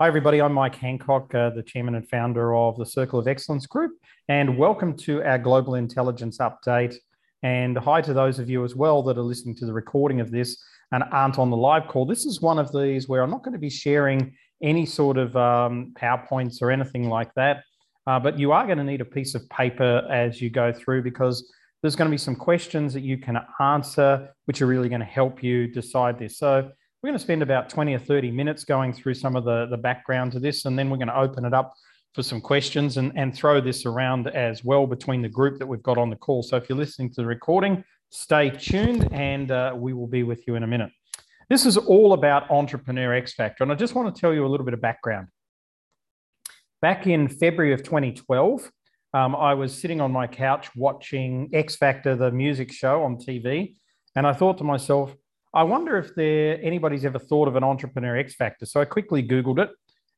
Hi, everybody. I'm Mike Hancock, uh, the chairman and founder of the Circle of Excellence Group, and welcome to our Global Intelligence Update. And hi to those of you as well that are listening to the recording of this and aren't on the live call. This is one of these where I'm not going to be sharing any sort of um, PowerPoints or anything like that, uh, but you are going to need a piece of paper as you go through because there's going to be some questions that you can answer, which are really going to help you decide this. So we're going to spend about 20 or 30 minutes going through some of the, the background to this, and then we're going to open it up for some questions and, and throw this around as well between the group that we've got on the call. So if you're listening to the recording, stay tuned and uh, we will be with you in a minute. This is all about Entrepreneur X Factor, and I just want to tell you a little bit of background. Back in February of 2012, um, I was sitting on my couch watching X Factor, the music show on TV, and I thought to myself, I wonder if there anybody's ever thought of an entrepreneur X factor. So I quickly Googled it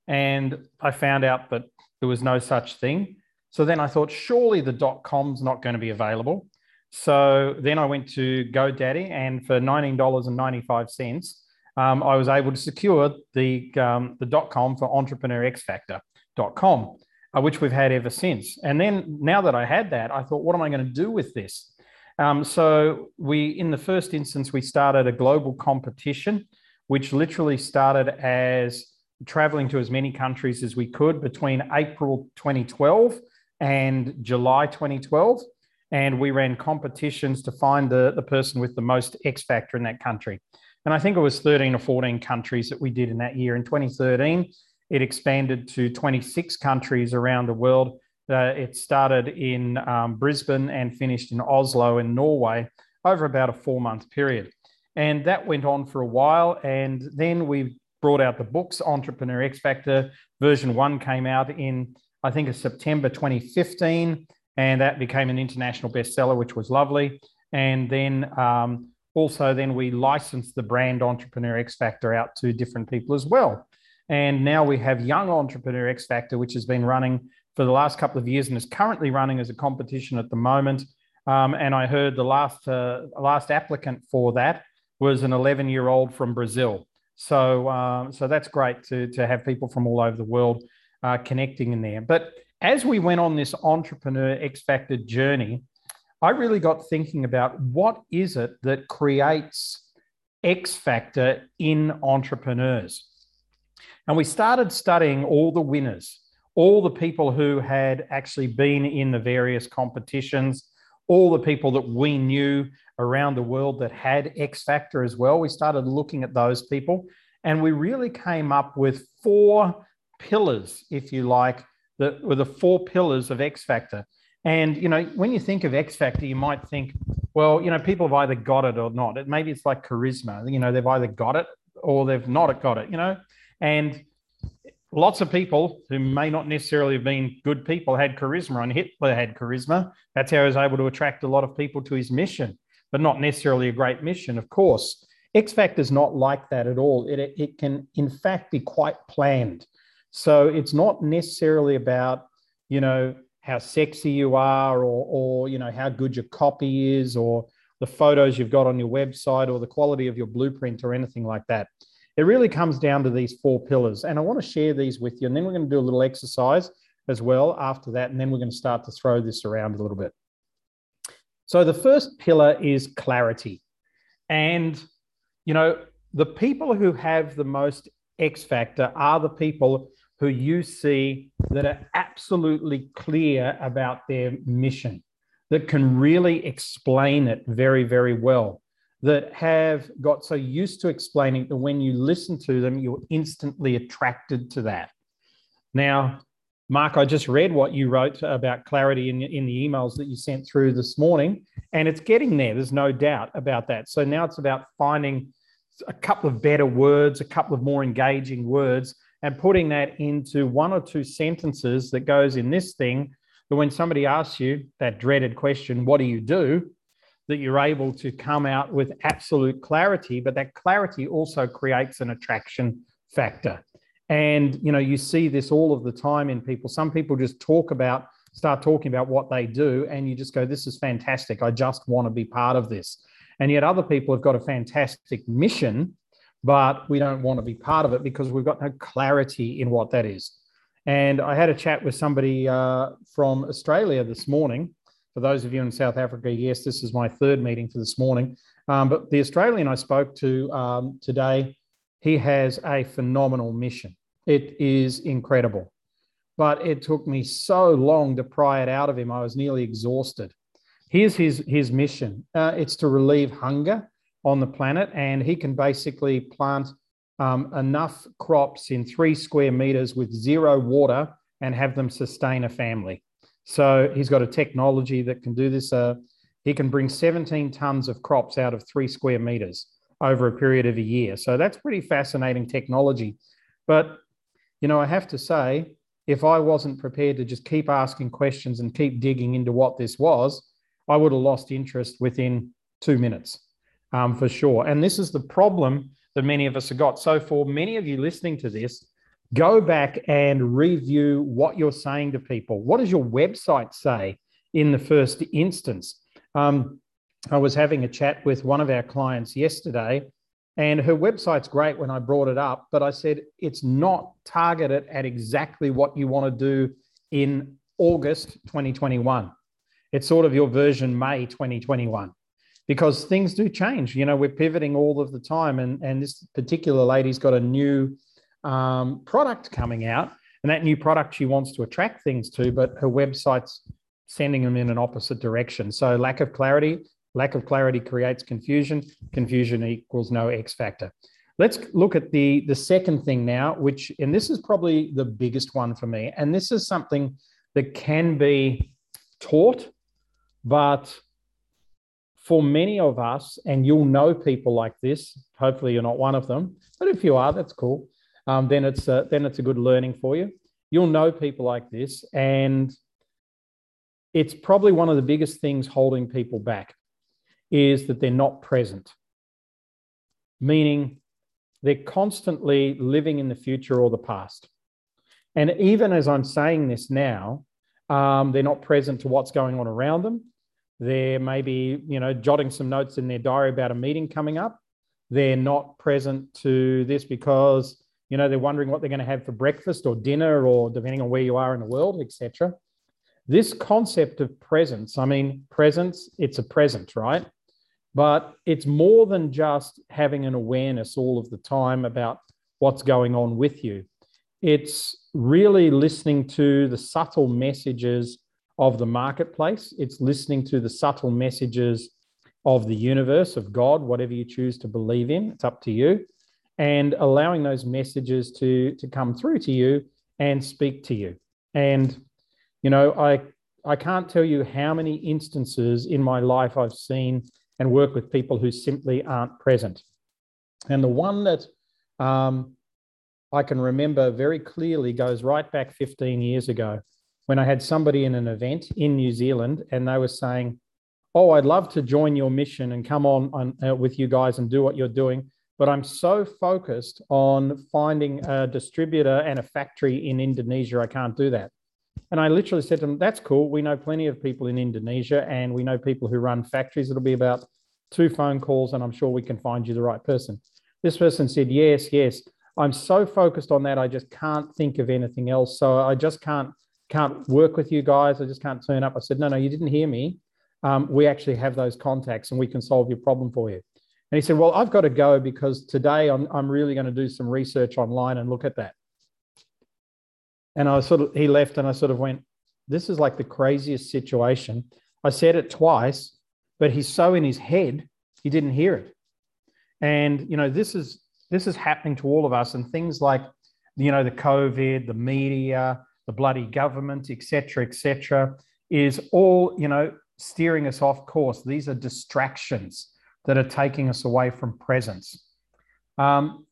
and I found out that there was no such thing. So then I thought, surely the dot com's not going to be available. So then I went to GoDaddy and for $19.95, um, I was able to secure the, um, the dot com for entrepreneurxfactor.com, uh, which we've had ever since. And then now that I had that, I thought, what am I going to do with this? Um, so we, in the first instance, we started a global competition, which literally started as traveling to as many countries as we could between April 2012 and July 2012. And we ran competitions to find the, the person with the most X factor in that country. And I think it was 13 or 14 countries that we did in that year. In 2013, it expanded to 26 countries around the world uh, it started in um, Brisbane and finished in Oslo in Norway over about a four month period. And that went on for a while. And then we brought out the books. Entrepreneur X Factor version one came out in, I think, it's September 2015. And that became an international bestseller, which was lovely. And then um, also, then we licensed the brand Entrepreneur X Factor out to different people as well. And now we have Young Entrepreneur X Factor, which has been running for the last couple of years and is currently running as a competition at the moment. Um, and I heard the last uh, last applicant for that was an 11 year old from Brazil. So uh, so that's great to to have people from all over the world uh, connecting in there. But as we went on this entrepreneur X Factor journey, I really got thinking about what is it that creates X Factor in entrepreneurs. And we started studying all the winners all the people who had actually been in the various competitions, all the people that we knew around the world that had X Factor as well. We started looking at those people and we really came up with four pillars, if you like, that were the four pillars of X Factor. And, you know, when you think of X Factor, you might think, well, you know, people have either got it or not. It, maybe it's like charisma, you know, they've either got it or they've not got it, you know. And lots of people who may not necessarily have been good people had charisma, and Hitler had charisma. That's how he was able to attract a lot of people to his mission, but not necessarily a great mission, of course. X Factor is not like that at all. It, it can, in fact, be quite planned. So it's not necessarily about, you know, how sexy you are or, or, you know, how good your copy is or the photos you've got on your website or the quality of your blueprint or anything like that. It really comes down to these four pillars. And I want to share these with you. And then we're going to do a little exercise as well after that. And then we're going to start to throw this around a little bit. So the first pillar is clarity. And, you know, the people who have the most X factor are the people who you see that are absolutely clear about their mission, that can really explain it very, very well that have got so used to explaining that when you listen to them, you're instantly attracted to that. Now, Mark, I just read what you wrote about clarity in, in the emails that you sent through this morning, and it's getting there. There's no doubt about that. So now it's about finding a couple of better words, a couple of more engaging words, and putting that into one or two sentences that goes in this thing. That when somebody asks you that dreaded question, what do you do? That you're able to come out with absolute clarity, but that clarity also creates an attraction factor. And you know, you see this all of the time in people. Some people just talk about, start talking about what they do, and you just go, This is fantastic. I just want to be part of this. And yet other people have got a fantastic mission, but we don't want to be part of it because we've got no clarity in what that is. And I had a chat with somebody uh, from Australia this morning. For those of you in South Africa, yes, this is my third meeting for this morning. Um, but the Australian I spoke to um, today, he has a phenomenal mission. It is incredible. But it took me so long to pry it out of him. I was nearly exhausted. Here's his, his mission uh, it's to relieve hunger on the planet, and he can basically plant um, enough crops in three square meters with zero water and have them sustain a family. So he's got a technology that can do this. Uh, he can bring 17 tons of crops out of three square meters over a period of a year. So that's pretty fascinating technology. But, you know, I have to say, if I wasn't prepared to just keep asking questions and keep digging into what this was, I would have lost interest within two minutes um, for sure. And this is the problem that many of us have got. So, for many of you listening to this, go back and review what you're saying to people. What does your website say in the first instance? Um, I was having a chat with one of our clients yesterday, and her website's great when I brought it up, but I said it's not targeted at exactly what you want to do in August 2021. It's sort of your version May 2021 because things do change. You know, we're pivoting all of the time, and and this particular lady's got a new um, product coming out, and that new product she wants to attract things to, but her website's sending them in an opposite direction. So lack of clarity, lack of clarity creates confusion. Confusion equals no X factor. Let's look at the the second thing now, which and this is probably the biggest one for me, and this is something that can be taught, but for many of us, and you'll know people like this. Hopefully, you're not one of them, but if you are, that's cool. Um, then it's a, then it's a good learning for you. You'll know people like this, and it's probably one of the biggest things holding people back is that they're not present, meaning they're constantly living in the future or the past. And even as I'm saying this now, um, they're not present to what's going on around them. They're maybe, you know, jotting some notes in their diary about a meeting coming up. They're not present to this because, you know, they're wondering what they're going to have for breakfast or dinner or depending on where you are in the world, etc. This concept of presence, I mean, presence, it's a present, right? But it's more than just having an awareness all of the time about what's going on with you. It's really listening to the subtle messages of the marketplace. It's listening to the subtle messages of the universe, of God, whatever you choose to believe in. It's up to you. And allowing those messages to, to come through to you and speak to you. And, you know, I, I can't tell you how many instances in my life I've seen and work with people who simply aren't present. And the one that um, I can remember very clearly goes right back 15 years ago when I had somebody in an event in New Zealand and they were saying, Oh, I'd love to join your mission and come on, on uh, with you guys and do what you're doing. But I'm so focused on finding a distributor and a factory in Indonesia, I can't do that. And I literally said to them, That's cool. We know plenty of people in Indonesia and we know people who run factories. It'll be about two phone calls and I'm sure we can find you the right person. This person said, Yes, yes. I'm so focused on that, I just can't think of anything else. So I just can't can't work with you guys. I just can't turn up. I said, no, no, you didn't hear me. Um, we actually have those contacts and we can solve your problem for you. And he said, well, I've got to go because today I'm, I'm really going to do some research online and look at that. And I sort of, he left and I sort of went, this is like the craziest situation. I said it twice, but he's so in his head, he didn't hear it. And, you know, this is, this is happening to all of us and things like, you know, the COVID, the media, the bloody government, etc., etc., is all you know steering us off course. These are distractions that are taking us away from presence. Um,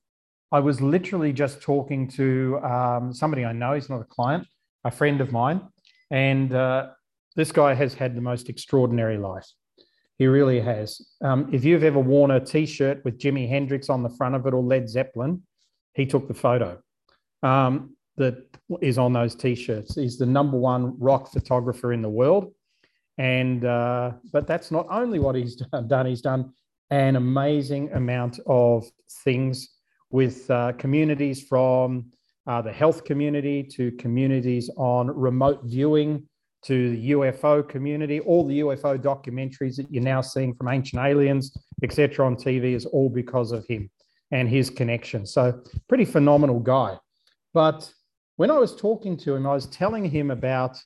I was literally just talking to um, somebody I know. He's not a client, a friend of mine, and uh, this guy has had the most extraordinary life. He really has. Um, if you've ever worn a T-shirt with Jimi Hendrix on the front of it or Led Zeppelin, he took the photo. Um, that is on those t-shirts. He's the number one rock photographer in the world, and uh, but that's not only what he's done. He's done an amazing amount of things with uh, communities from uh, the health community to communities on remote viewing to the UFO community. All the UFO documentaries that you're now seeing from Ancient Aliens, etc., on TV is all because of him and his connection. So, pretty phenomenal guy. But when I was talking to him, I was telling him about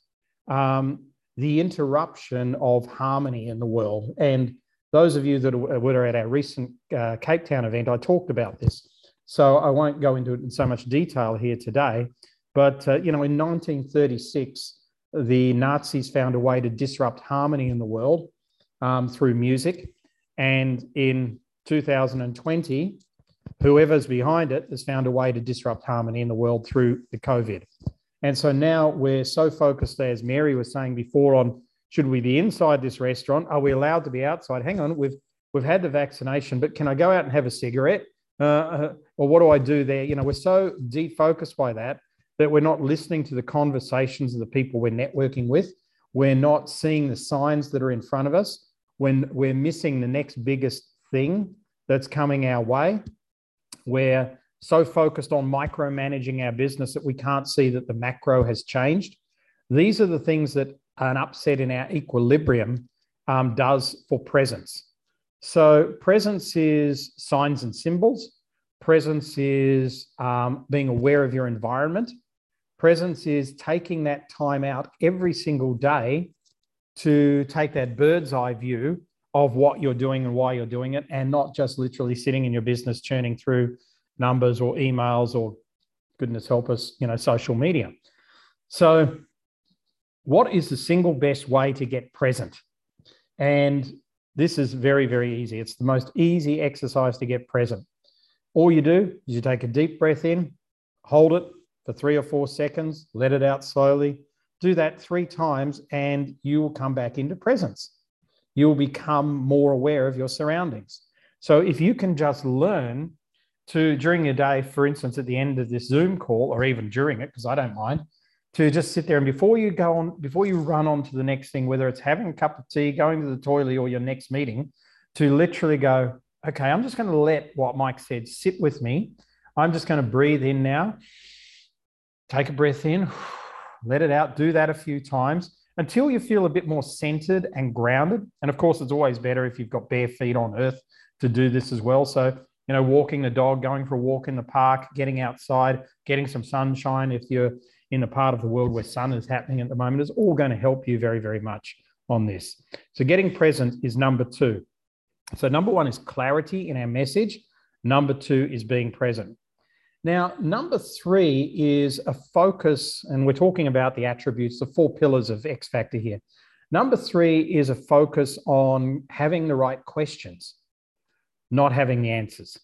um, the interruption of harmony in the world. And those of you that were at our recent uh, Cape Town event, I talked about this. So I won't go into it in so much detail here today. But, uh, you know, in 1936, the Nazis found a way to disrupt harmony in the world um, through music. And in 2020, whoever's behind it has found a way to disrupt harmony in the world through the COVID. And so now we're so focused, as Mary was saying before, on should we be inside this restaurant? Are we allowed to be outside? Hang on, we've we've had the vaccination, but can I go out and have a cigarette? Uh, uh or what do I do there? You know, we're so defocused by that that we're not listening to the conversations of the people we're networking with. We're not seeing the signs that are in front of us when we're missing the next biggest thing that's coming our way. We're so focused on micromanaging our business that we can't see that the macro has changed. These are the things that an upset in our equilibrium um, does for presence. So, presence is signs and symbols. Presence is um, being aware of your environment. Presence is taking that time out every single day to take that bird's eye view of what you're doing and why you're doing it, and not just literally sitting in your business churning through numbers or emails or goodness help us, you know, social media. So, what is the single best way to get present? And this is very, very easy. It's the most easy exercise to get present. All you do is you take a deep breath in, hold it for three or four seconds, let it out slowly. Do that three times, and you will come back into presence. You will become more aware of your surroundings. So, if you can just learn to during your day, for instance, at the end of this Zoom call, or even during it, because I don't mind, to just sit there and before you go on, before you run on to the next thing, whether it's having a cup of tea, going to the toilet, or your next meeting, to literally go, okay, I'm just going to let what Mike said sit with me. I'm just going to breathe in now, take a breath in, let it out, do that a few times until you feel a bit more centered and grounded. And of course, it's always better if you've got bare feet on earth to do this as well. So you know, walking the dog, going for a walk in the park, getting outside, getting some sunshine. If you're in a part of the world where sun is happening at the moment, is all going to help you very, very much on this. So, getting present is number two. So, number one is clarity in our message. Number two is being present. Now, number three is a focus, and we're talking about the attributes, the four pillars of X Factor here. Number three is a focus on having the right questions not having the answers.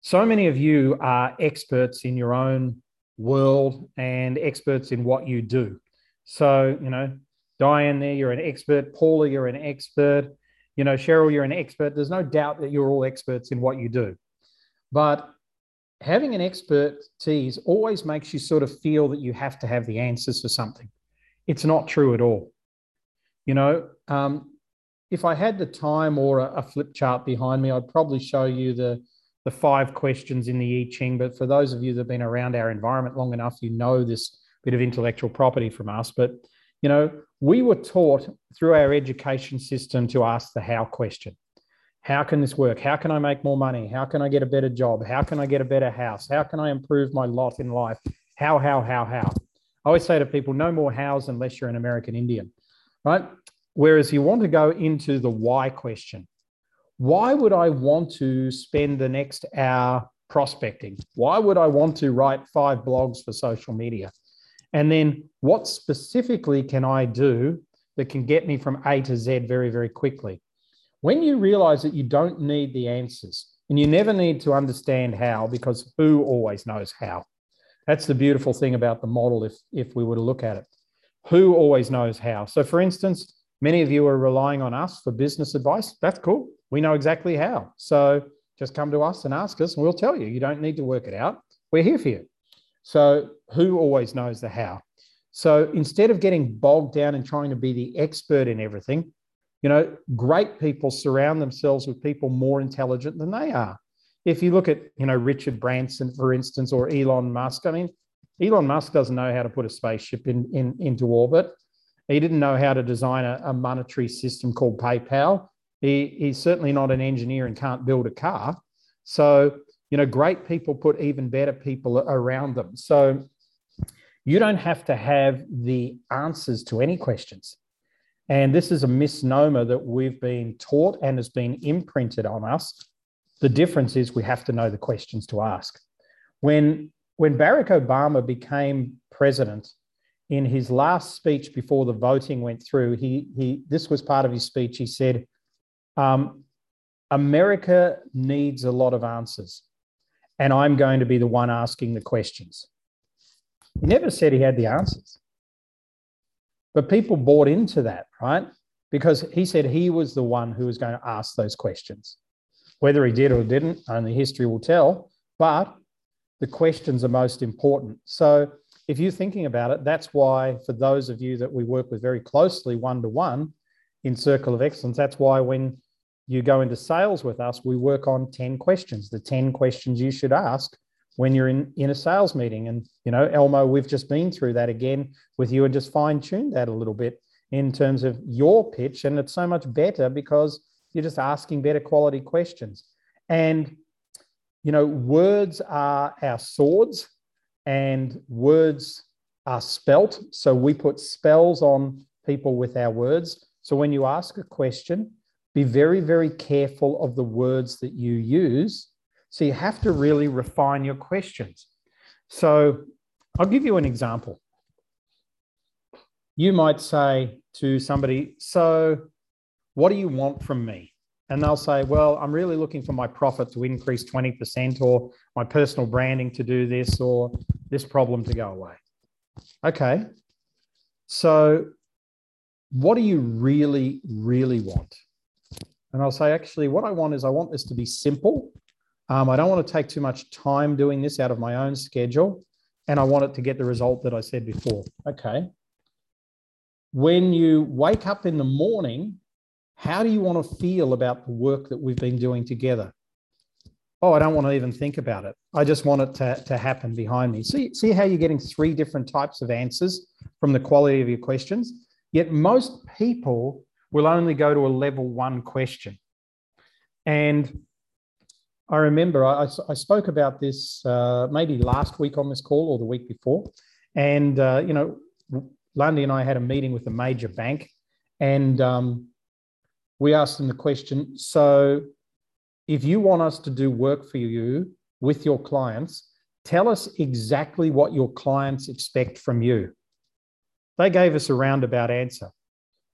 So many of you are experts in your own world and experts in what you do. So, you know, Diane, there, you're an expert. Paula, you're an expert. You know, Cheryl, you're an expert. There's no doubt that you're all experts in what you do. But having an expertise always makes you sort of feel that you have to have the answers for something. It's not true at all. You know, um, if I had the time or a, a, flip chart behind me, I'd probably show you the, the five questions in the I Ching. But for those of you that have been around our environment long enough, you know this bit of intellectual property from us. But, you know, we were taught through our education system to ask the how question. How can this work? How can I make more money? How can I get a better job? How can I get a better house? How can I improve my lot in life? How, how, how, how? I always say to people, no more hows unless you're an American Indian, right? Whereas you want to go into the why question. Why would I want to spend the next hour prospecting? Why would I want to write five blogs for social media? And then what specifically can I do that can get me from A to Z very, very quickly? When you realize that you don't need the answers and you never need to understand how because who always knows how. That's the beautiful thing about the model if, if we were to look at it. Who always knows how? So, for instance, Many of you are relying on us for business advice. That's cool. We know exactly how. So just come to us and ask us, and we'll tell you. You don't need to work it out. We're here for you. So, who always knows the how? So, instead of getting bogged down and trying to be the expert in everything, you know, great people surround themselves with people more intelligent than they are. if you look at, you know, Richard Branson, for instance, or Elon Musk, I mean, Elon Musk doesn't know how to put a spaceship in, in into orbit. He didn't know how to design a, a monetary system called PayPal. He, he's certainly not an engineer and can't build a car. So, you know, great people put even better people around them. So you don't have to have the answers to any questions. And this is a misnomer that we've been taught and has been imprinted on us. The difference is we have to know the questions to ask. When, when Barack Obama became president, in his last speech before the voting went through, he, he, this was part of his speech. He said, um, America needs a lot of answers, and I'm going to be the one asking the questions. He never said he had the answers. But people bought into that, right? Because he said he was the one who was going to ask those questions. Whether he did or didn't, only history will tell. But the questions are most important. So if you're thinking about it, that's why, for those of you that we work with very closely one to one in Circle of Excellence, that's why when you go into sales with us, we work on 10 questions, the 10 questions you should ask when you're in, in a sales meeting. And, you know, Elmo, we've just been through that again with you and just fine tuned that a little bit in terms of your pitch. And it's so much better because you're just asking better quality questions. And, you know, words are our swords and words are spelt. So we put spells on people with our words. So when you ask a question, be very, very careful of the words that you use so you have to really refine your questions. So I'll give you an example. You might say to somebody, So, what do you want from me? And they'll say, Well, I'm really looking for my profit to increase 20%, or my personal branding to do this, or this problem to go away. Okay. So, what do you really, really want? And I'll say, Actually, what I want is I want this to be simple um, I don't want to take too much time doing this out of my own schedule, and I want it to get the result that I said before. Okay. When you wake up in the morning, how do you want to feel about the work that we've been doing together? Oh, I don't want to even think about it. I just want it to, to happen behind me. See, see how you're getting three different types of answers from the quality of your questions? Yet most people will only go to a level one question. And I remember I, I spoke about this uh, maybe last week on this call or the week before. And, uh, you know, Lundy and I had a meeting with a major bank and um, we asked them the question so, if you want us to do work for you with your clients, tell us exactly what your clients expect from you. They gave us a roundabout answer.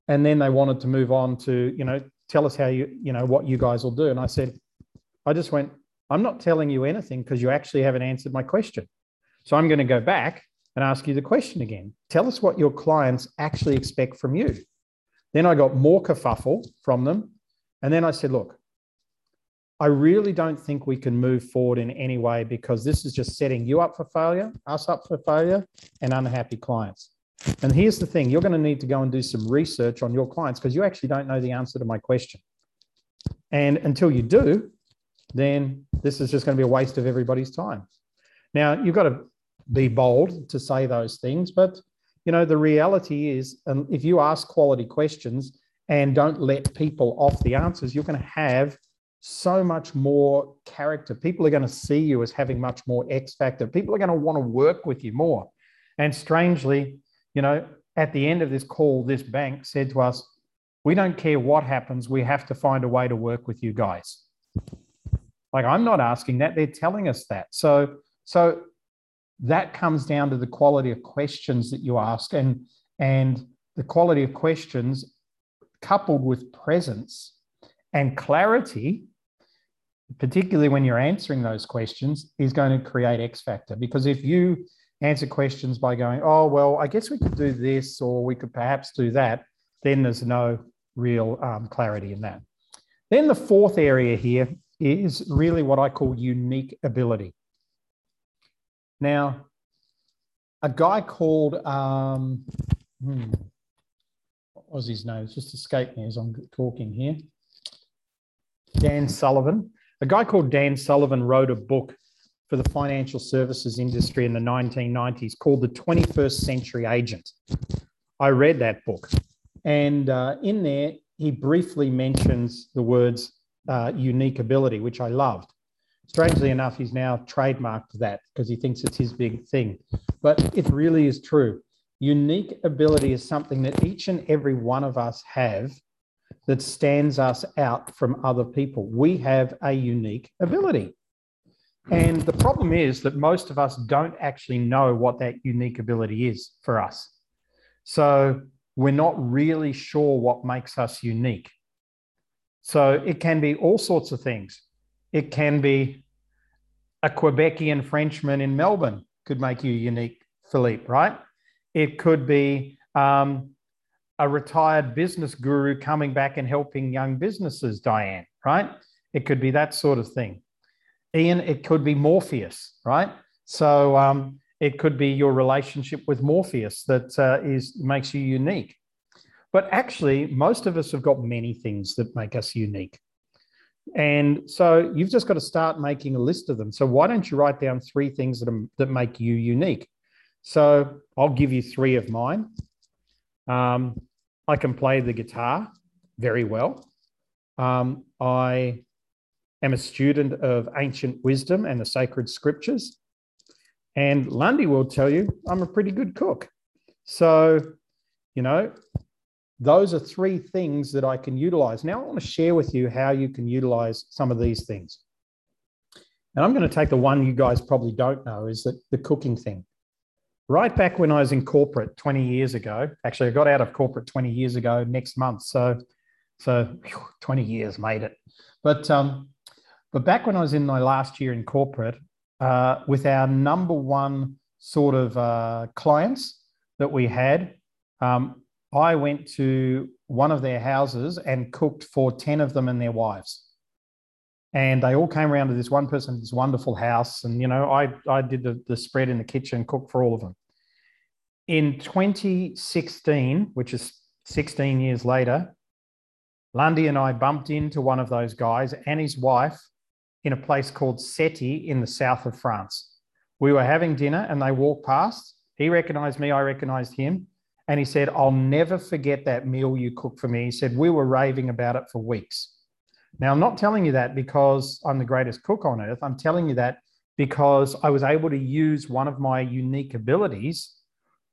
And then they wanted to move on to, you know, tell us how you, you know, what you guys will do. And I said, I just went, I'm not telling you anything because you actually haven't answered my question. So I'm going to go back and ask you the question again. Tell us what your clients actually expect from you. Then I got more kerfuffle from them. And then I said, look, I really don't think we can move forward in any way because this is just setting you up for failure, us up for failure, and unhappy clients. And here's the thing you're going to need to go and do some research on your clients because you actually don't know the answer to my question. And until you do, then this is just going to be a waste of everybody's time. Now, you've got to be bold to say those things, but you know, the reality is, um, if you ask quality questions and don't let people off the answers, you're going to have so much more character. People are going to see you as having much more X factor. People are going to want to work with you more. And strangely, you know, at the end of this call, this bank said to us, We don't care what happens, we have to find a way to work with you guys. Like I'm not asking that; they're telling us that. So, so that comes down to the quality of questions that you ask, and and the quality of questions coupled with presence and clarity, particularly when you're answering those questions, is going to create X factor. Because if you answer questions by going, oh, well, I guess we could do this or we could perhaps do that, then there's no real um, clarity in that. Then the fourth area here is really what I call unique ability. Now, a guy called, um, hmm, what was his name? It's just escaped me as I'm talking here. Dan Sullivan. a guy called Dan Sullivan wrote a book for the financial services industry in the 1990s called The 21st Century Agent. I read that book. And uh, in there, he briefly mentions the words uh, unique ability, which I loved. Strangely enough, he's now trademarked that because he thinks it's his big thing. But it really is true. Unique ability is something that each and every one of us have that stands us out from other people. We have a unique ability. And the problem is that most of us don't actually know what that unique ability is for us. So we're not really sure what makes us unique. So it can be all sorts of things. It can be a Quebecian Frenchman in Melbourne could make you unique, Philippe, right? It could be um, a retired business guru coming back and helping young businesses, Diane, right? It could be that sort of thing. Ian, it could be Morpheus, right? So um, it could be your relationship with Morpheus that uh, is makes you unique. But actually, most of us have got many things that make us unique. And so you've just got to start making a list of them. So why don't you write down three things that, are, that make you unique? So I'll give you three of mine. Um, I can play the guitar very well. Um, I am a student of ancient wisdom and the sacred scriptures. And Lundy will tell you I'm a pretty good cook. So, you know, those are three things that I can utilize. Now, I want to share with you how you can utilize some of these things. And I'm going to take the one you guys probably don't know is that the cooking thing. Right back when I was in corporate 20 years ago, actually, I got out of corporate 20 years ago next month. So, so 20 years made it. But um, but back when I was in my last year in corporate, uh, with our number one sort of uh, clients that we had, um, I went to one of their houses and cooked for 10 of them and their wives. And they all came around to this one person, this wonderful house. And, you know, I, I did the, the spread in the kitchen, cooked for all of them. In 2016, which is 16 years later, Lundy and I bumped into one of those guys and his wife in a place called Sète in the south of France. We were having dinner and they walked past. He recognized me, I recognized him. And he said, I'll never forget that meal you cooked for me. He said, We were raving about it for weeks. Now, I'm not telling you that because I'm the greatest cook on earth. I'm telling you that because I was able to use one of my unique abilities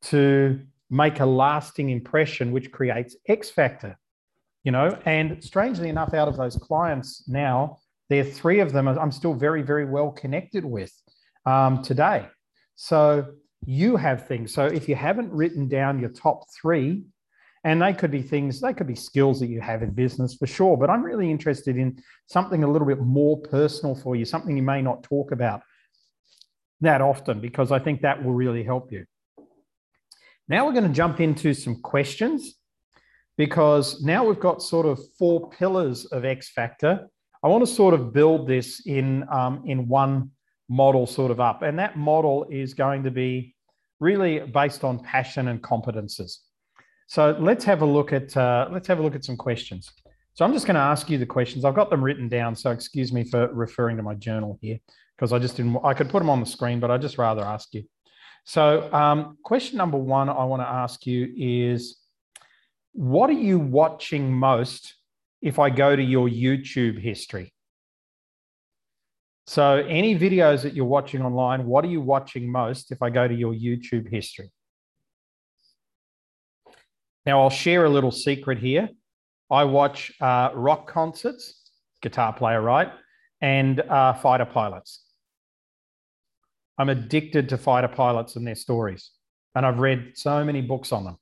to make a lasting impression, which creates X factor, you know. And strangely enough, out of those clients now, there are three of them I'm still very, very well connected with um, today. So you have things. So if you haven't written down your top three, and they could be things, they could be skills that you have in business for sure. But I'm really interested in something a little bit more personal for you, something you may not talk about that often, because I think that will really help you. Now we're going to jump into some questions because now we've got sort of four pillars of X Factor I want to sort of build this in, um, in one model sort of up. And that model is going to be really based on passion and competences. So let's have a look at, uh, let's have a look at some questions. So I'm just going to ask you the questions. I've got them written down. So excuse me for referring to my journal here because I just didn't, I could put them on the screen, but I just rather ask you. So um, question number one I want to ask you is, what are you watching most if I go to your YouTube history. So, any videos that you're watching online, what are you watching most if I go to your YouTube history? Now, I'll share a little secret here. I watch uh, rock concerts, guitar player, right? And uh, fighter pilots. I'm addicted to fighter pilots and their stories. And I've read so many books on them.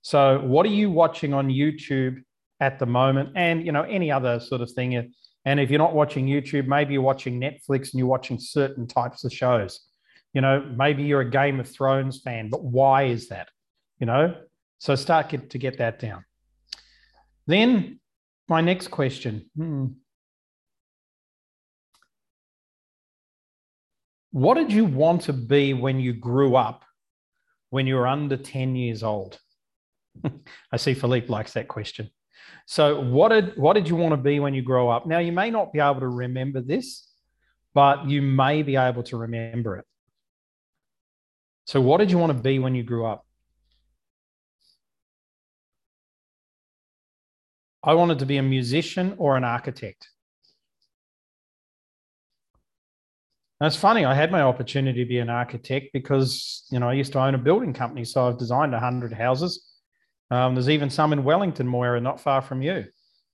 So, what are you watching on YouTube at the moment, and you know any other sort of thing. And if you're not watching YouTube, maybe you're watching Netflix and you're watching certain types of shows. You know, maybe you're a Game of Thrones fan, but why is that? You know, so start get, to get that down. Then my next question. Hmm. What did you want to be when you grew up, when you were under 10 years old? I see Philippe likes that question. So, what did what did you want to be when you grow up? Now, you may not be able to remember this, but you may be able to remember it. So, what did you want to be when you grew up? I wanted to be a musician or an architect. That's funny. I had my opportunity to be an architect because you know I used to own a building company, so I've designed hundred houses. Um, there's even some in Wellington, Moira, not far from you,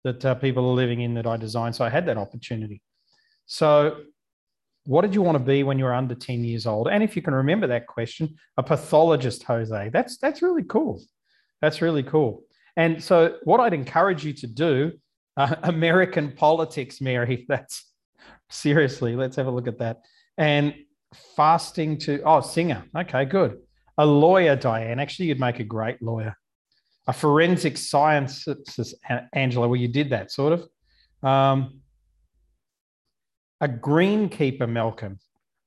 that uh, people are living in that I designed. So I had that opportunity. So, what did you want to be when you were under 10 years old? And if you can remember that question, a pathologist, Jose. That's that's really cool. That's really cool. And so, what I'd encourage you to do, uh, American politics, Mary. That's seriously. Let's have a look at that. And fasting to oh, singer. Okay, good. A lawyer, Diane. Actually, you'd make a great lawyer a forensic science, Angela, where you did that sort of. Um, a greenkeeper, Malcolm.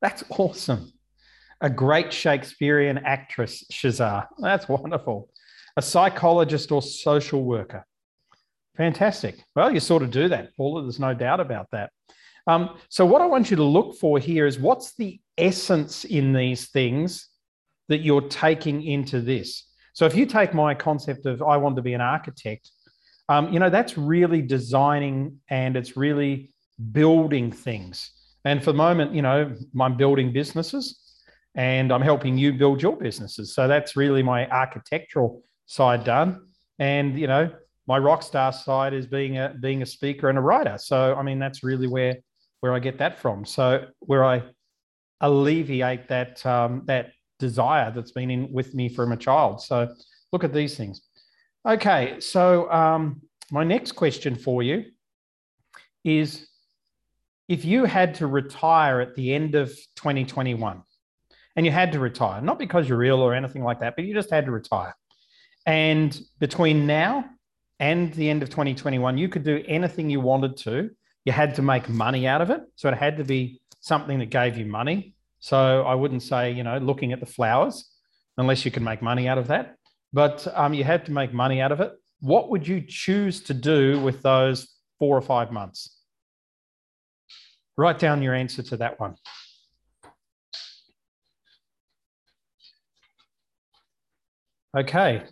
That's awesome. A great Shakespearean actress, Shazar. That's wonderful. A psychologist or social worker. Fantastic. Well, you sort of do that, Paula. There's no doubt about that. Um, so, what I want you to look for here is what's the essence in these things that you're taking into this? So if you take my concept of I want to be an architect, um, you know, that's really designing and it's really building things. And for the moment, you know, I'm building businesses and I'm helping you build your businesses. So that's really my architectural side done. And, you know, my rock star side is being a being a speaker and a writer. So I mean that's really where where I get that from. So where I alleviate that um, that desire that's been in with me from a child. So look at these things. Okay, so um, my next question for you is if you had to retire at the end of 2021, and you had to retire, not because you're ill or anything like that, but you just had to retire. And between now and the end of 2021, you could do anything you wanted to. You had to make money out of it. So it had to be something that gave you money. So I wouldn't say, you know, looking at the flowers, unless you can make money out of that. But um, you have to make money out of it. What would you choose to do with those four or five months? Write down your answer to that one. Okay.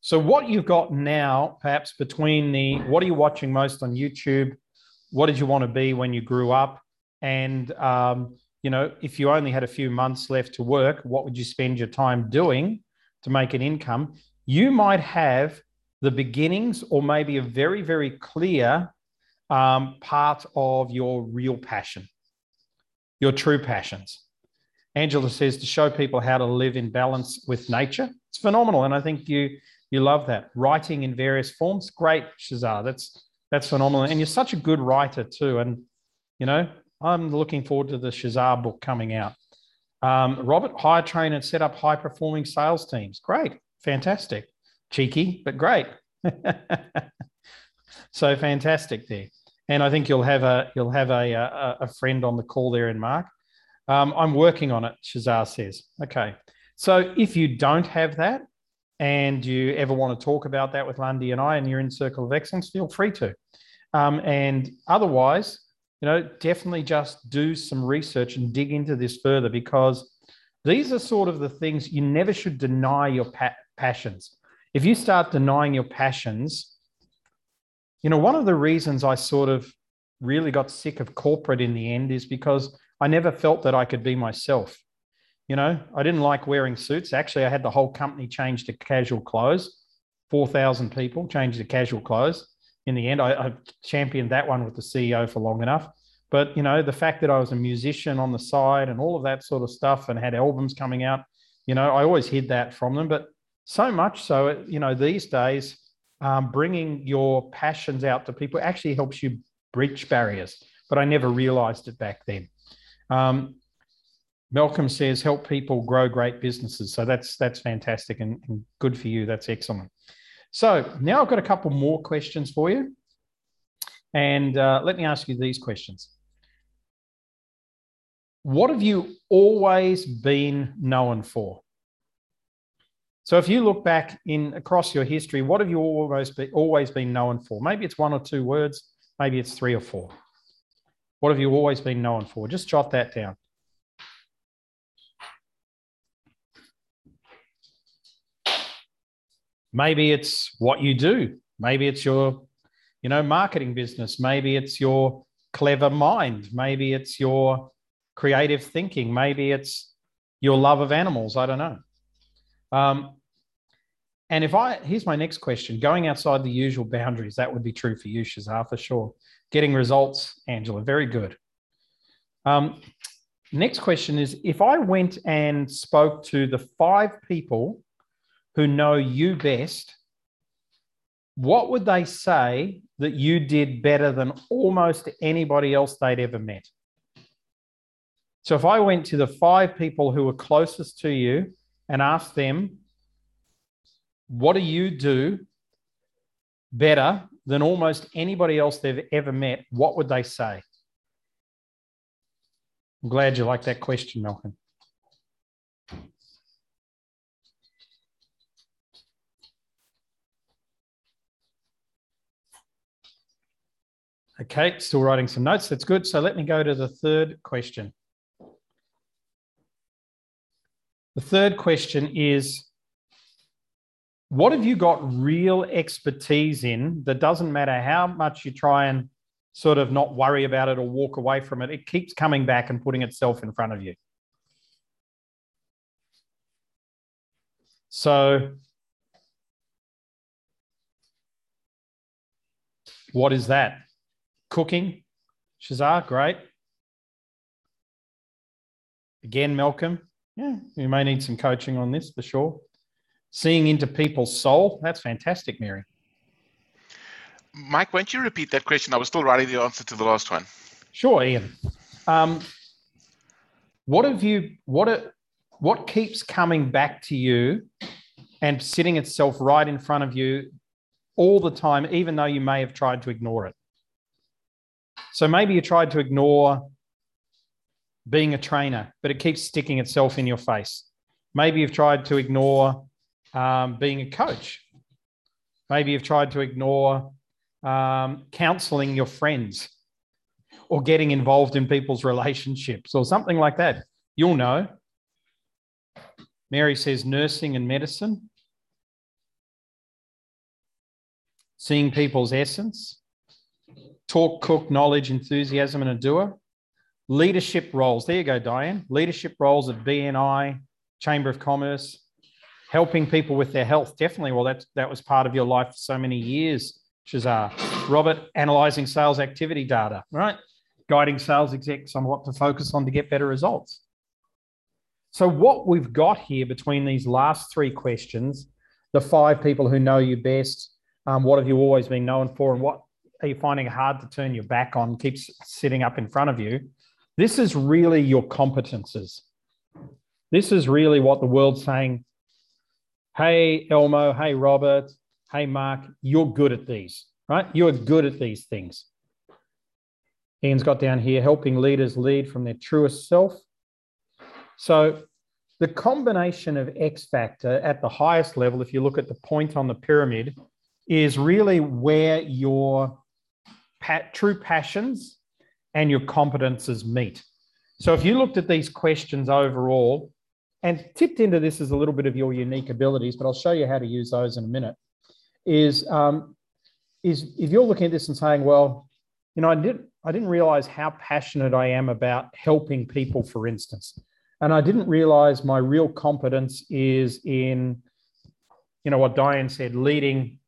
So, what you've got now, perhaps between the what are you watching most on YouTube? What did you want to be when you grew up? And um, you know, if you only had a few months left to work, what would you spend your time doing to make an income? You might have the beginnings or maybe a very, very clear um, part of your real passion, your true passions. Angela says to show people how to live in balance with nature. It's phenomenal. And I think you you love that. Writing in various forms. Great, Shazar. That's that's phenomenal. And you're such a good writer too. And you know, I'm looking forward to the Shazar book coming out. Um, Robert, hire, train, and set up high performing sales teams. Great, fantastic, cheeky, but great. so fantastic there, and I think you'll have a you'll have a a, a friend on the call there in Mark. Um, I'm working on it. Shazar says, okay. So if you don't have that, and you ever want to talk about that with Lundy and I, and you're in Circle of Excellence, feel free to. Um, and otherwise, you know, definitely just do some research and dig into this further because these are sort of the things you never should deny your pa- passions. If you start denying your passions, you know, one of the reasons I sort of really got sick of corporate in the end is because I never felt that I could be myself. You know, I didn't like wearing suits. Actually, I had the whole company change to casual clothes. 4,000 people changed to casual clothes in the end, I, I championed that one with the CEO for long enough. But you know, the fact that I was a musician on the side and all of that sort of stuff, and had albums coming out, you know, I always hid that from them. But so much so, you know, these days, um, bringing your passions out to people actually helps you bridge barriers. But I never realized it back then. Um, Malcolm says, help people grow great businesses. So that's that's fantastic and, and good for you. That's excellent. So now I've got a couple more questions for you. And uh, let me ask you these questions. What have you always been known for? So if you look back in across your history, what have you always be, always been known for? Maybe it's one or two words, maybe it's three or four. What have you always been known for? Just jot that down. Maybe it's what you do. Maybe it's your, you know, marketing business. Maybe it's your clever mind. Maybe it's your creative thinking. Maybe it's your love of animals. I don't know. Um, and if I, here's my next question going outside the usual boundaries, that would be true for you, Shazar, for sure. Getting results, Angela, very good. Um, next question is if I went and spoke to the five people who know you best, what would they say that you did better than almost anybody else they'd ever met? So if I went to the five people who were closest to you and asked them, what do you do better than almost anybody else they've ever met? What would they say? I'm glad you like that question, Malcolm. Okay, still writing some notes. That's good. So let me go to the third question. The third question is What have you got real expertise in that doesn't matter how much you try and sort of not worry about it or walk away from it? It keeps coming back and putting itself in front of you. So, what is that? Cooking, Shazar, great. Again, Malcolm, yeah, you may need some coaching on this for sure. Seeing into people's soul, that's fantastic, Mary. Mike, won't you repeat that question? I was still writing the answer to the last one. Sure, Ian. Um, what have you? What what keeps coming back to you and sitting itself right in front of you all the time, even though you may have tried to ignore it? So maybe you tried to ignore being a trainer, but it keeps sticking itself in your face. Maybe you've tried to ignore um, being a coach. Maybe you've tried to ignore um, counseling your friends or getting involved in people's relationships or something like that. You'll know. Mary says nursing and medicine, seeing people's essence, talk, cook, knowledge, enthusiasm, and a doer. Leadership roles. There you go, Diane. Leadership roles at BNI, Chamber of Commerce, helping people with their health. Definitely. Well, that, that was part of your life for so many years, Shazar. Robert, analyzing sales activity data, right? Guiding sales execs on what to focus on to get better results. So, what we've got here between these last three questions the five people who know you best, um, what have you always been known for, and what are you finding hard to turn your back on, keeps sitting up in front of you? This is really your competences. This is really what the world's saying. Hey, Elmo. Hey, Robert. Hey, Mark. You're good at these, right? You're good at these things. Ian's got down here helping leaders lead from their truest self. So, the combination of X factor at the highest level, if you look at the point on the pyramid, is really where your pa- true passions and your competences meet. So if you looked at these questions overall and tipped into this as a little bit of your unique abilities, but I'll show you how to use those in a minute, is, um, is if you're looking at this and saying, well, you know, I didn't, I didn't realize how passionate I am about helping people, for instance. And I didn't realize my real competence is in, you know, what Diane said, leading,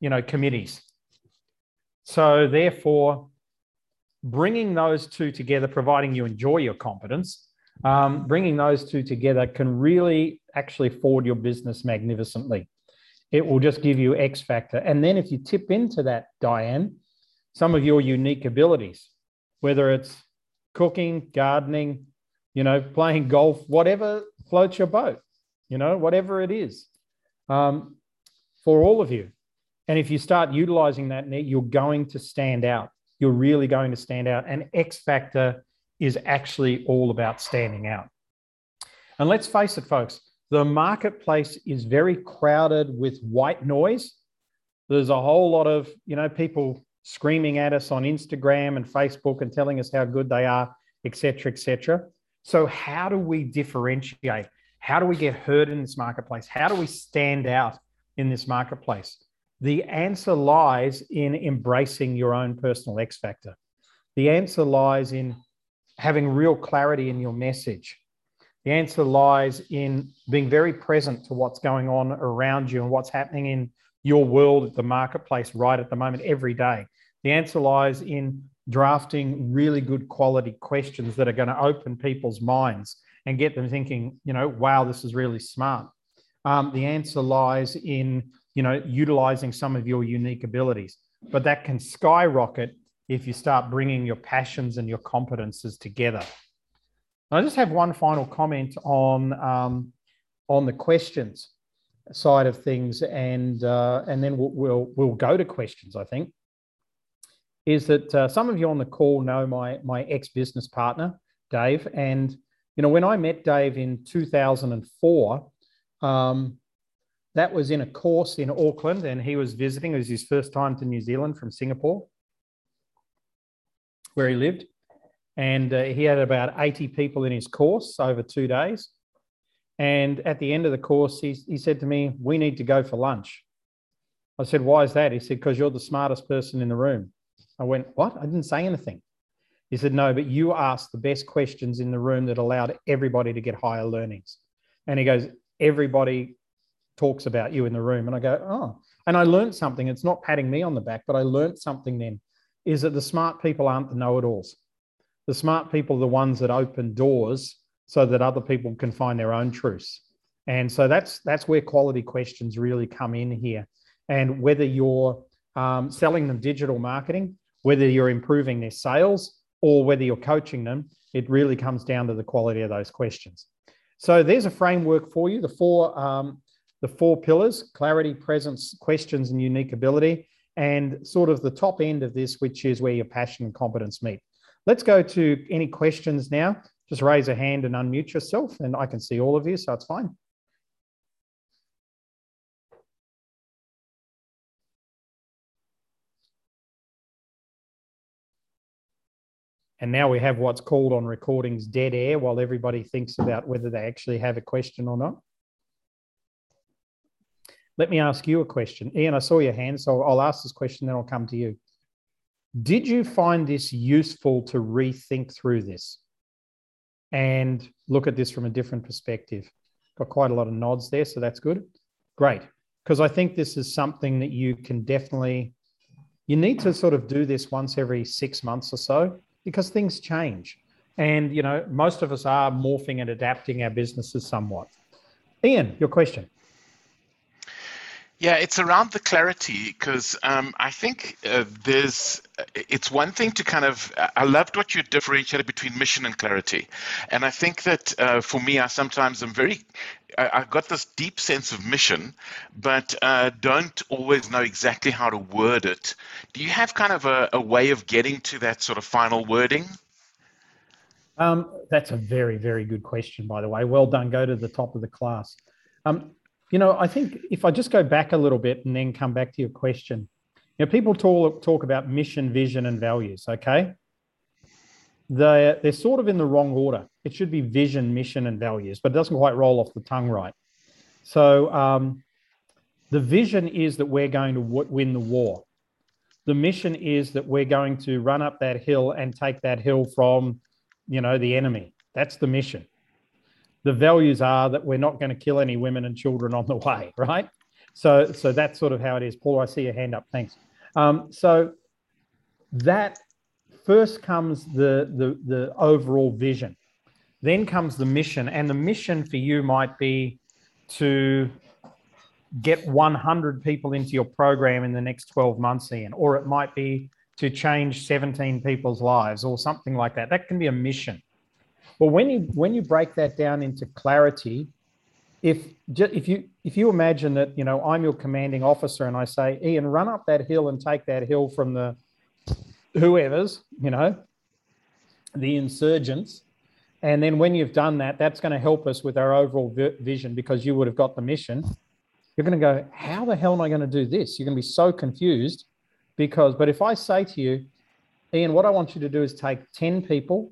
you know, committees so, therefore, bringing those two together, providing you enjoy your competence, um, bringing those two together can really actually forward your business magnificently. It will just give you X factor. And then if you tip into that, Diane, some of your unique abilities, whether it's cooking, gardening, you know, playing golf, whatever floats your boat, you know, whatever it is, um, for all of you. And if you start utilizing that net, you're going to stand out. You're really going to stand out. And X Factor is actually all about standing out. And let's face it, folks, the marketplace is very crowded with white noise. There's a whole lot of, you know, people screaming at us on Instagram and Facebook and telling us how good they are, et cetera, et cetera. So, how do we differentiate? How do we get heard in this marketplace? How do we stand out in this marketplace? The answer lies in embracing your own personal X factor. The answer lies in having real clarity in your message. The answer lies in being very present to what's going on around you and what's happening in your world, the marketplace, right at the moment, every day. The answer lies in drafting really good quality questions that are going to open people's minds and get them thinking, you know, wow, this is really smart. Um, the answer lies in, you know, utilizing some of your unique abilities, but that can skyrocket if you start bringing your passions and your competences together. I just have one final comment on um, on the questions side of things, and uh, and then we'll, we'll, we'll go to questions. I think is that uh, some of you on the call know my my ex business partner Dave, and you know when I met Dave in 2004. Um, that was in a course in Auckland, and he was visiting. It was his first time to New Zealand from Singapore, where he lived and uh, he had about 80 people in his course over two days. And at the end of the course, he, he said to me, We need to go for lunch. I said, Why is that? He said, Because you're the smartest person in the room. I went, What? I didn't say anything. He said, No, but you asked the best questions in the room that allowed everybody to get higher learnings. And he goes, Everybody talks about you in the room. And I go, Oh. And I learned something. It's not patting me on the back, but I learned something then is that the smart people aren't the know it alls the smart people are the ones that open doors so that other people can find their own truths. And so that's that's where quality questions really come in here. And whether you're um, selling them digital marketing, whether you're improving their sales, or whether you're coaching them, it really comes down to the quality of those questions. So there's a framework for you. The four um, the four pillars: clarity, presence, questions, and unique ability. And sort of the top end of this, which is where your passion and competence meet. Let's go to any questions now. Just raise a hand and unmute yourself, and I can see all of you, so it's fine. And now we have what's called on recordings dead air while everybody thinks about whether they actually have a question or not. Let me ask you a question. Ian, I saw your hand, so I'll ask this question, then I'll come to you. Did you find this useful to rethink through this and look at this from a different perspective? Got quite a lot of nods there, so that's good. Great. Because I think this is something that you can definitely, you need to sort of do this once every six months or so because things change. And, you know, most of us are morphing and adapting our businesses somewhat. Ian, your question. Yeah, it's around the clarity because um, I think uh, there's, it's one thing to kind of, I loved what you differentiated between mission and clarity. And I think that uh, for me, I sometimes am very, I, have got this deep sense of mission, but uh, don't always know exactly how to word it. Do you have kind of a, a way of getting to that sort of final wording? Um, that's a very, very good question, by the way. Well done. Go to the top of the class. Um, you know, I think if I just go back a little bit and then come back to your question, you know, people talk talk about mission, vision, and values. Okay, they're they're sort of in the wrong order. It should be vision, mission, and values, but it doesn't quite roll off the tongue right. So um, the vision is that we're going to win the war. The mission is that we're going to run up that hill and take that hill from, you know, the enemy. That's the mission the values are that we're not going to kill any women and children on the way, right? So, so that's sort of how it is. Paul, I see your hand up. Thanks. Um, so that first comes the, the the overall vision, then comes the mission, and the mission for you might be to get 100 people into your program in the next 12 months, Ian, or it might be to change 17 people's lives or something like that. That can be a mission. But when you when you break that down into clarity, if if you if you imagine that you know I'm your commanding officer and I say Ian, run up that hill and take that hill from the whoever's you know the insurgents, And then when you've done that, that's going to help us with our overall vi- vision because you would have got the mission. You're going to go, how the hell am I going to do this? You're going to be so confused because, but if I say to you, Ian, what I want you to do is take 10 people,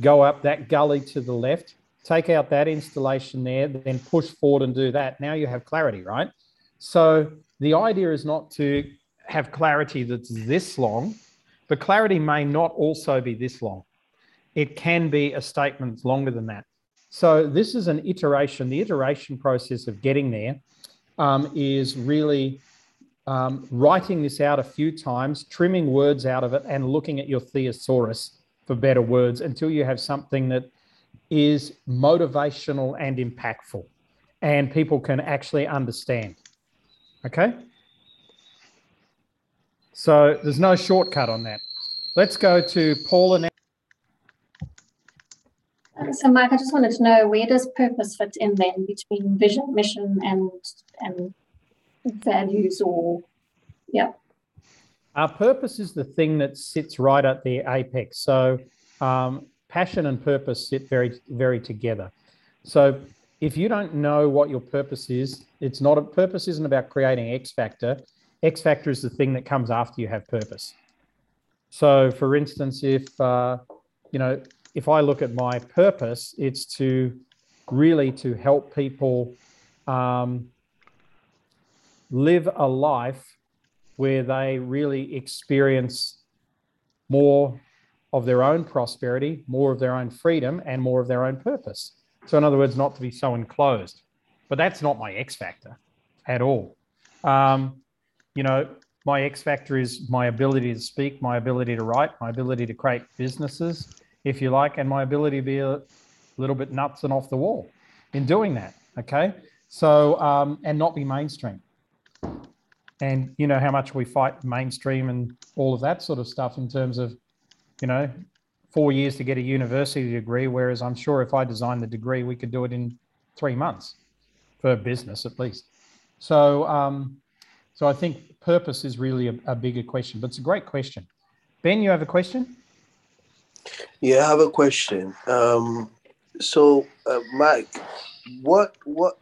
go up that gully to the left, take out that installation there, then push forward and do that. Now you have clarity, right? So the idea is not to have clarity that's this long, but clarity may not also be this long. It can be a statement longer than that. So this is an iteration. The iteration process of getting there um, is really um, writing this out a few times, trimming words out of it, and looking at your thesaurus for better words until you have something that is motivational and impactful and people can actually understand. Okay? So there's no shortcut on that. Let's go to Paula now. Um, so, Mike, I just wanted to know where does purpose fit in then between vision, mission, and and values, or yeah. Our purpose is the thing that sits right at the apex. So, um, passion and purpose sit very, very together. So, if you don't know what your purpose is, it's not a purpose isn't about creating X factor. X factor is the thing that comes after you have purpose. So, for instance, if uh, you know, if I look at my purpose, it's to really to help people um, live a life where they really experience more of their own prosperity, more of their own freedom, and more of their own purpose. So, in other words, not to be so enclosed. But that's not my X factor at all. Um, you know, my X factor is my ability to speak, my ability to write, my ability to create businesses, if you like, and my ability to be a little bit nuts and off the wall in doing that. Okay. So, um, and not be mainstream. And you know how much we fight mainstream and all of that sort of stuff in terms of, you know, four years to get a university degree. Whereas I'm sure if I designed the degree, we could do it in three months for business at least. So, um, so I think purpose is really a, a bigger question, but it's a great question. Ben, you have a question? Yeah, I have a question. Um, so, uh, Mike, what what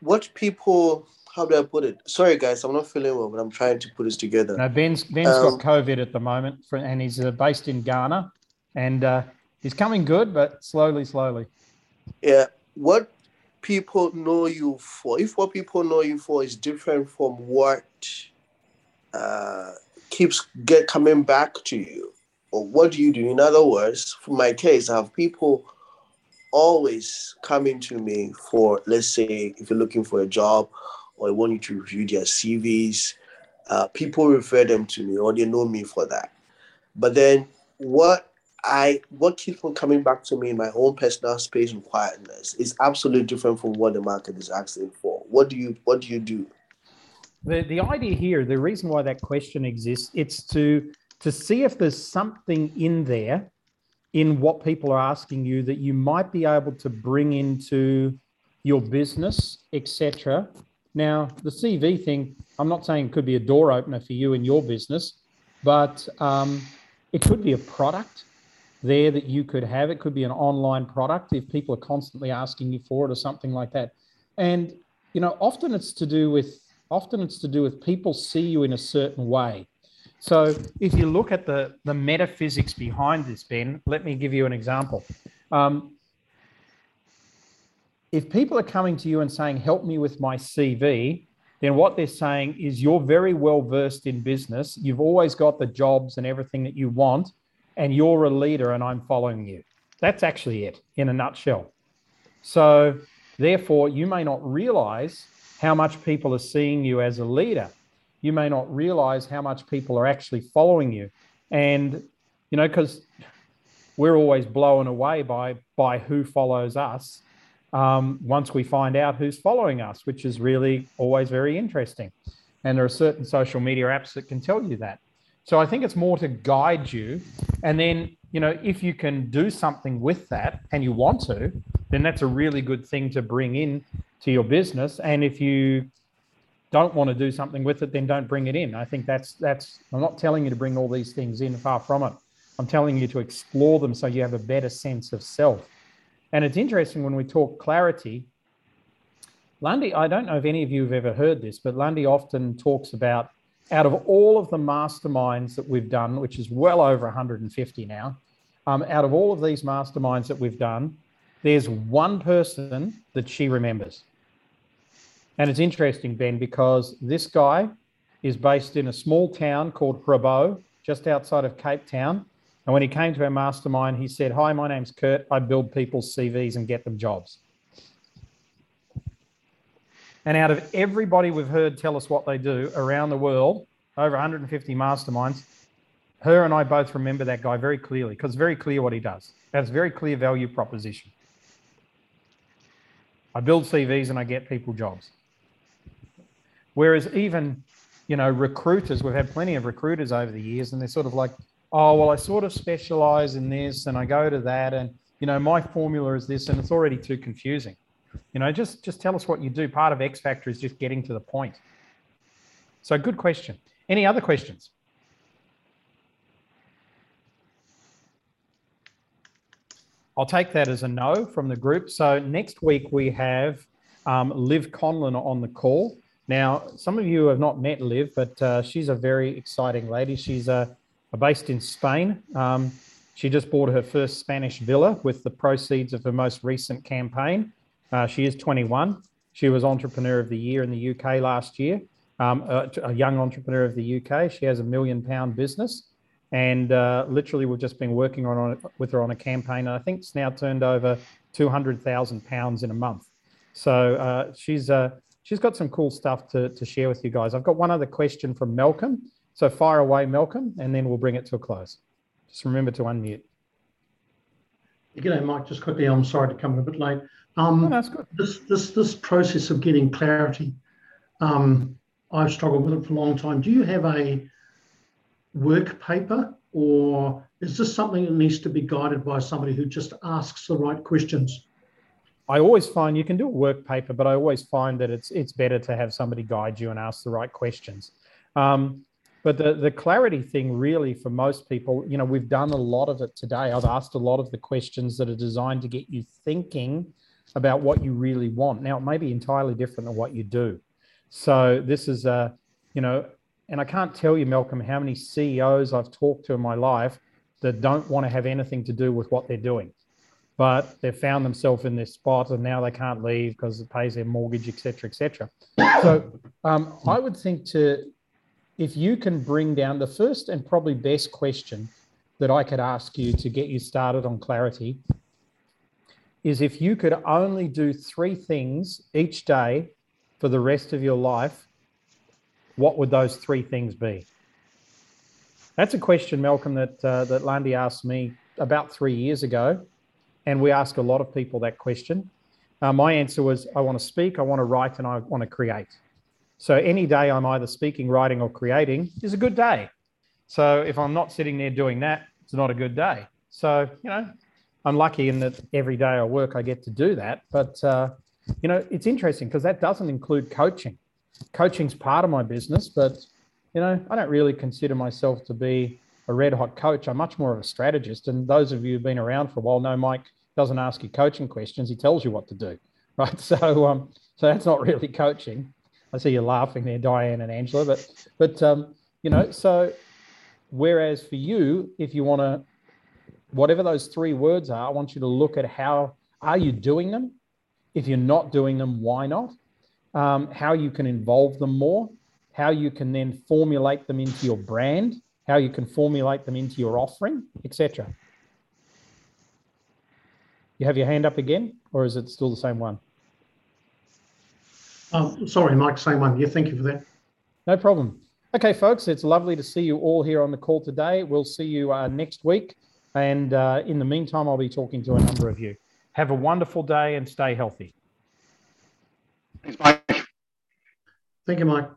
what people? How do I put it? Sorry, guys, I'm not feeling well, but I'm trying to put this together. No, Ben's Ben's um, got COVID at the moment, for, and he's uh, based in Ghana, and uh, he's coming good, but slowly, slowly. Yeah, what people know you for? If what people know you for is different from what uh, keeps get coming back to you, or what do you do? In other words, for my case, I have people always coming to me for, let's say, if you're looking for a job or they want you to review their CVs, uh, people refer them to me or they know me for that. But then what I what keeps on coming back to me in my own personal space and quietness is absolutely different from what the market is asking for. What do you what do you do? The the idea here, the reason why that question exists, it's to to see if there's something in there in what people are asking you that you might be able to bring into your business, etc. Now, the CV thing, I'm not saying it could be a door opener for you in your business, but um, it could be a product there that you could have. It could be an online product if people are constantly asking you for it or something like that. And you know, often it's to do with often it's to do with people see you in a certain way. So if you look at the the metaphysics behind this, Ben, let me give you an example. Um, if people are coming to you and saying, help me with my CV, then what they're saying is you're very well versed in business. You've always got the jobs and everything that you want, and you're a leader, and I'm following you. That's actually it in a nutshell. So, therefore, you may not realize how much people are seeing you as a leader. You may not realize how much people are actually following you. And, you know, because we're always blown away by by who follows us um, once we find out who's following us, which is really always very interesting. And there are certain social media apps that can tell you that. So I think it's more to guide you. And then, you know, if you can do something with that and you want to, then that's a really good thing to bring in to your business. And if you don't want to do something with it, then don't bring it in. I think that's that's I'm not telling you to bring all these things in, far from it. I'm telling you to explore them so you have a better sense of self. And it's interesting when we talk clarity. Lundy, I don't know if any of you have ever heard this, but Lundy often talks about out of all of the masterminds that we've done, which is well over 150 now, um, out of all of these masterminds that we've done, there's one person that she remembers. And it's interesting, Ben, because this guy is based in a small town called Grabouw, just outside of Cape Town. And when he came to our mastermind, he said, Hi, my name's Kurt. I build people's CVs and get them jobs. And out of everybody we've heard tell us what they do around the world, over 150 masterminds, her and I both remember that guy very clearly because it's very clear what he does. That's very clear value proposition. I build CVs and I get people jobs. Whereas even, you know, recruiters, we've had plenty of recruiters over the years, and they're sort of like, oh, well, I sort of specialize in this and I go to that, and you know, my formula is this, and it's already too confusing. You know, just just tell us what you do. Part of X Factor is just getting to the point. So good question. Any other questions? I'll take that as a no from the group. So next week we have um, Liv Conlon on the call. Now, some of you have not met Liv, but uh, she's a very exciting lady. She's uh, based in Spain. Um, she just bought her first Spanish villa with the proceeds of her most recent campaign. Uh, she is 21. She was Entrepreneur of the Year in the UK last year, um, a, a, young entrepreneur of the UK. She has a million pound business. And uh, literally, we've just been working on, on with her on a campaign. And I think it's now turned over 200,000 pounds in a month. So uh, she's uh, she's got some cool stuff to, to share with you guys. I've got one other question from Malcolm. So fire away, Malcolm, and then we'll bring it to a close. Just remember to unmute. G'day, Mike. Just quickly, I'm sorry to come a bit late. Um, that's good. This, this, this process of getting clarity, um, I've struggled with it for a long time. Do you have a work paper or is this something that needs to be guided by somebody who just asks the right questions? I always find you can do a work paper, but I always find that it's it's better to have somebody guide you and ask the right questions. Um, but the the clarity thing, really, for most people, you know, we've done a lot of it today. I've asked a lot of the questions that are designed to get you thinking about what you really want. Now, it may be entirely different than what you do. So this is a, you know, and I can't tell you, Malcolm, how many CEOs I've talked to in my life that don't want to have anything to do with what they're doing but they've found themselves in this spot and now they can't leave because it pays their mortgage, etc., etc. So um, I would think to, if you can bring down the first and probably best question that I could ask you to get you started on clarity is if you could only do three things each day for the rest of your life, what would those three things be? That's a question, Malcolm, that uh, that Landy asked me about three years ago and we ask a lot of people that question. Uh, my answer was I want to speak, I want to write, and I want to create. So any day I'm either speaking, writing, or creating is a good day. So if I'm not sitting there doing that, it's not a good day. So, you know, I'm lucky in that every day I work, I get to do that. But, uh, you know, it's interesting because that doesn't include coaching. Coaching's part of my business, but, you know, I don't really consider myself to be a red hot coach. I'm much more of a strategist. And those of you who've been around for a while know Mike doesn't ask you coaching questions. He tells you what to do, right? So, um, so that's not really coaching. I see you laughing there, Diane and Angela, but, but, um, you know, so whereas for you, if you want to, whatever those three words are, I want you to look at how are you doing them? If you're not doing them, why not? Um, how you can involve them more, how you can then formulate them into your brand, how you can formulate them into your offering, etc. You have your hand up again, or is it still the same one? Um, sorry, Mike, same one. Yeah, thank you for that. No problem. Okay, folks, it's lovely to see you all here on the call today. We'll see you uh, next week. And uh, in the meantime, I'll be talking to a number of you. Have a wonderful day and stay healthy. Thanks, Mike. Thank you, Mike.